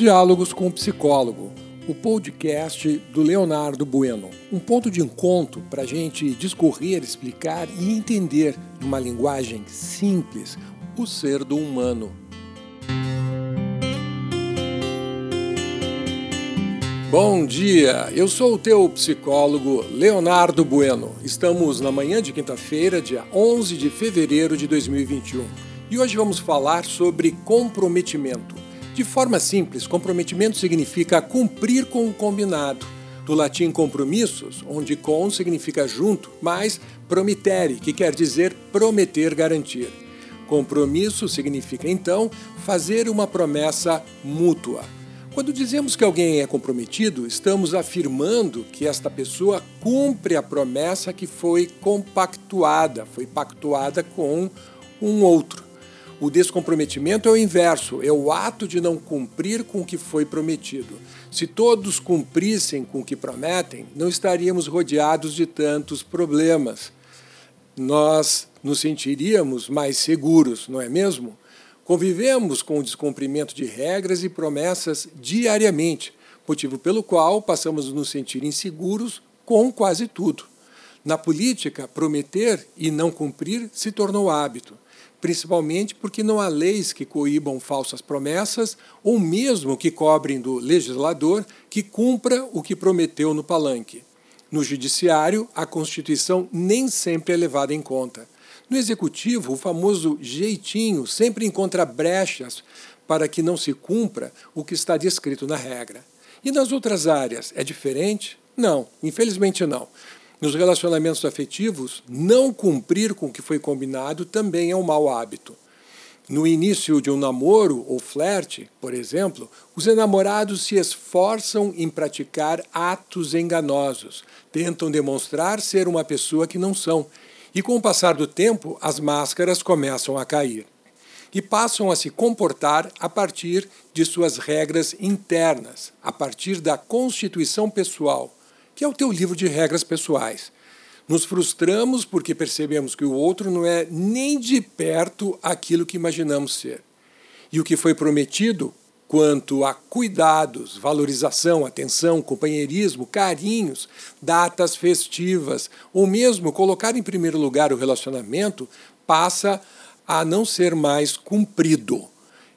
Diálogos com o Psicólogo, o podcast do Leonardo Bueno. Um ponto de encontro para a gente discorrer, explicar e entender, numa linguagem simples, o ser do humano. Bom dia, eu sou o teu psicólogo Leonardo Bueno. Estamos na manhã de quinta-feira, dia 11 de fevereiro de 2021, e hoje vamos falar sobre comprometimento. De forma simples, comprometimento significa cumprir com o combinado. Do latim compromissos, onde com significa junto, mas promitere, que quer dizer prometer, garantir. Compromisso significa então fazer uma promessa mútua. Quando dizemos que alguém é comprometido, estamos afirmando que esta pessoa cumpre a promessa que foi compactuada, foi pactuada com um outro. O descomprometimento é o inverso, é o ato de não cumprir com o que foi prometido. Se todos cumprissem com o que prometem, não estaríamos rodeados de tantos problemas. Nós nos sentiríamos mais seguros, não é mesmo? Convivemos com o descumprimento de regras e promessas diariamente, motivo pelo qual passamos a nos sentir inseguros com quase tudo. Na política, prometer e não cumprir se tornou hábito principalmente porque não há leis que coíbam falsas promessas ou mesmo que cobrem do legislador que cumpra o que prometeu no palanque. No judiciário, a Constituição nem sempre é levada em conta. No executivo, o famoso jeitinho sempre encontra brechas para que não se cumpra o que está descrito na regra. E nas outras áreas, é diferente? Não, infelizmente não. Nos relacionamentos afetivos, não cumprir com o que foi combinado também é um mau hábito. No início de um namoro ou flerte, por exemplo, os enamorados se esforçam em praticar atos enganosos, tentam demonstrar ser uma pessoa que não são, e com o passar do tempo, as máscaras começam a cair. E passam a se comportar a partir de suas regras internas, a partir da constituição pessoal que é o teu livro de regras pessoais. Nos frustramos porque percebemos que o outro não é nem de perto aquilo que imaginamos ser. E o que foi prometido quanto a cuidados, valorização, atenção, companheirismo, carinhos, datas festivas, ou mesmo colocar em primeiro lugar o relacionamento, passa a não ser mais cumprido.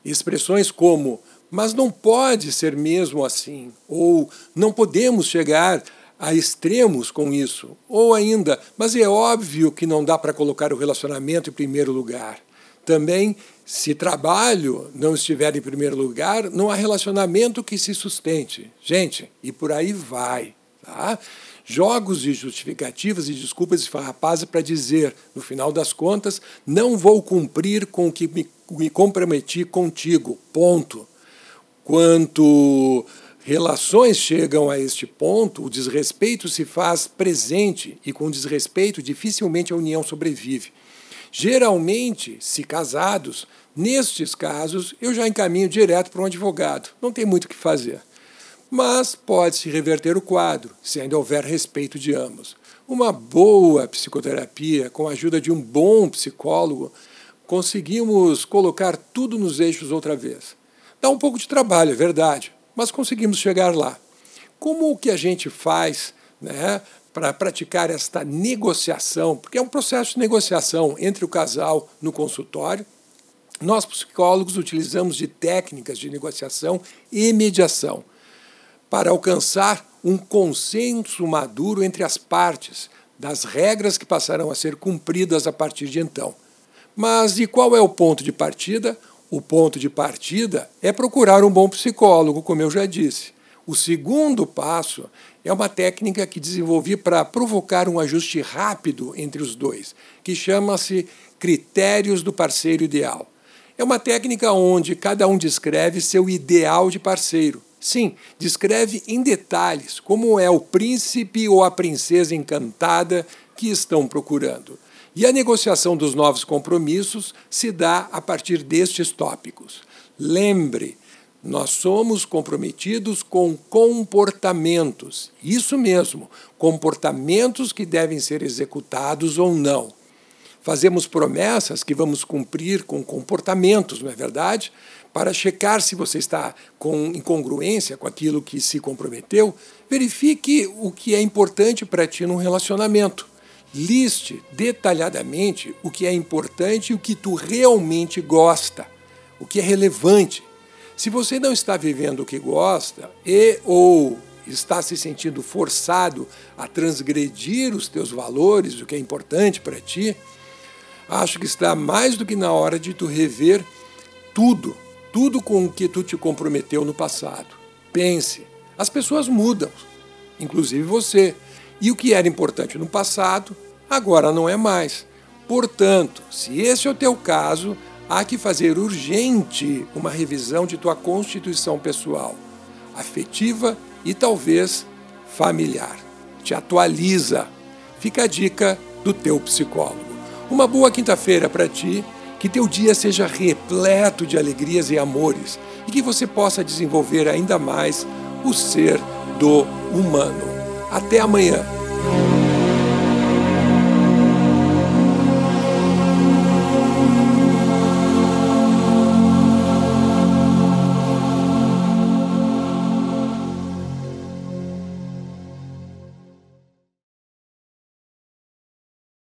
Expressões como mas não pode ser mesmo assim, ou não podemos chegar a extremos com isso. Ou ainda, mas é óbvio que não dá para colocar o relacionamento em primeiro lugar. Também, se trabalho não estiver em primeiro lugar, não há relacionamento que se sustente. Gente, e por aí vai. Tá? Jogos de justificativas e desculpas esfarrapadas para dizer, no final das contas, não vou cumprir com o que me, me comprometi contigo. Ponto. Quanto relações chegam a este ponto, o desrespeito se faz presente e com desrespeito dificilmente a união sobrevive. Geralmente, se casados, nestes casos eu já encaminho direto para um advogado, não tem muito o que fazer. Mas pode-se reverter o quadro, se ainda houver respeito de ambos. Uma boa psicoterapia, com a ajuda de um bom psicólogo, conseguimos colocar tudo nos eixos outra vez. Dá um pouco de trabalho, é verdade, mas conseguimos chegar lá. Como o que a gente faz né, para praticar esta negociação, porque é um processo de negociação entre o casal no consultório. Nós, psicólogos, utilizamos de técnicas de negociação e mediação para alcançar um consenso maduro entre as partes das regras que passarão a ser cumpridas a partir de então. Mas e qual é o ponto de partida? O ponto de partida é procurar um bom psicólogo, como eu já disse. O segundo passo é uma técnica que desenvolvi para provocar um ajuste rápido entre os dois, que chama-se critérios do parceiro ideal. É uma técnica onde cada um descreve seu ideal de parceiro. Sim, descreve em detalhes como é o príncipe ou a princesa encantada que estão procurando. E a negociação dos novos compromissos se dá a partir destes tópicos. Lembre, nós somos comprometidos com comportamentos. Isso mesmo, comportamentos que devem ser executados ou não. Fazemos promessas que vamos cumprir com comportamentos, não é verdade? Para checar se você está com incongruência com aquilo que se comprometeu, verifique o que é importante para ti num relacionamento. Liste detalhadamente o que é importante e o que tu realmente gosta, o que é relevante. Se você não está vivendo o que gosta e ou está se sentindo forçado a transgredir os teus valores, o que é importante para ti, acho que está mais do que na hora de tu rever tudo, tudo com o que tu te comprometeu no passado. Pense, as pessoas mudam, inclusive você. E o que era importante no passado, agora não é mais. Portanto, se esse é o teu caso, há que fazer urgente uma revisão de tua constituição pessoal, afetiva e talvez familiar. Te atualiza. Fica a dica do teu psicólogo. Uma boa quinta-feira para ti, que teu dia seja repleto de alegrias e amores e que você possa desenvolver ainda mais o ser do humano. Até amanhã.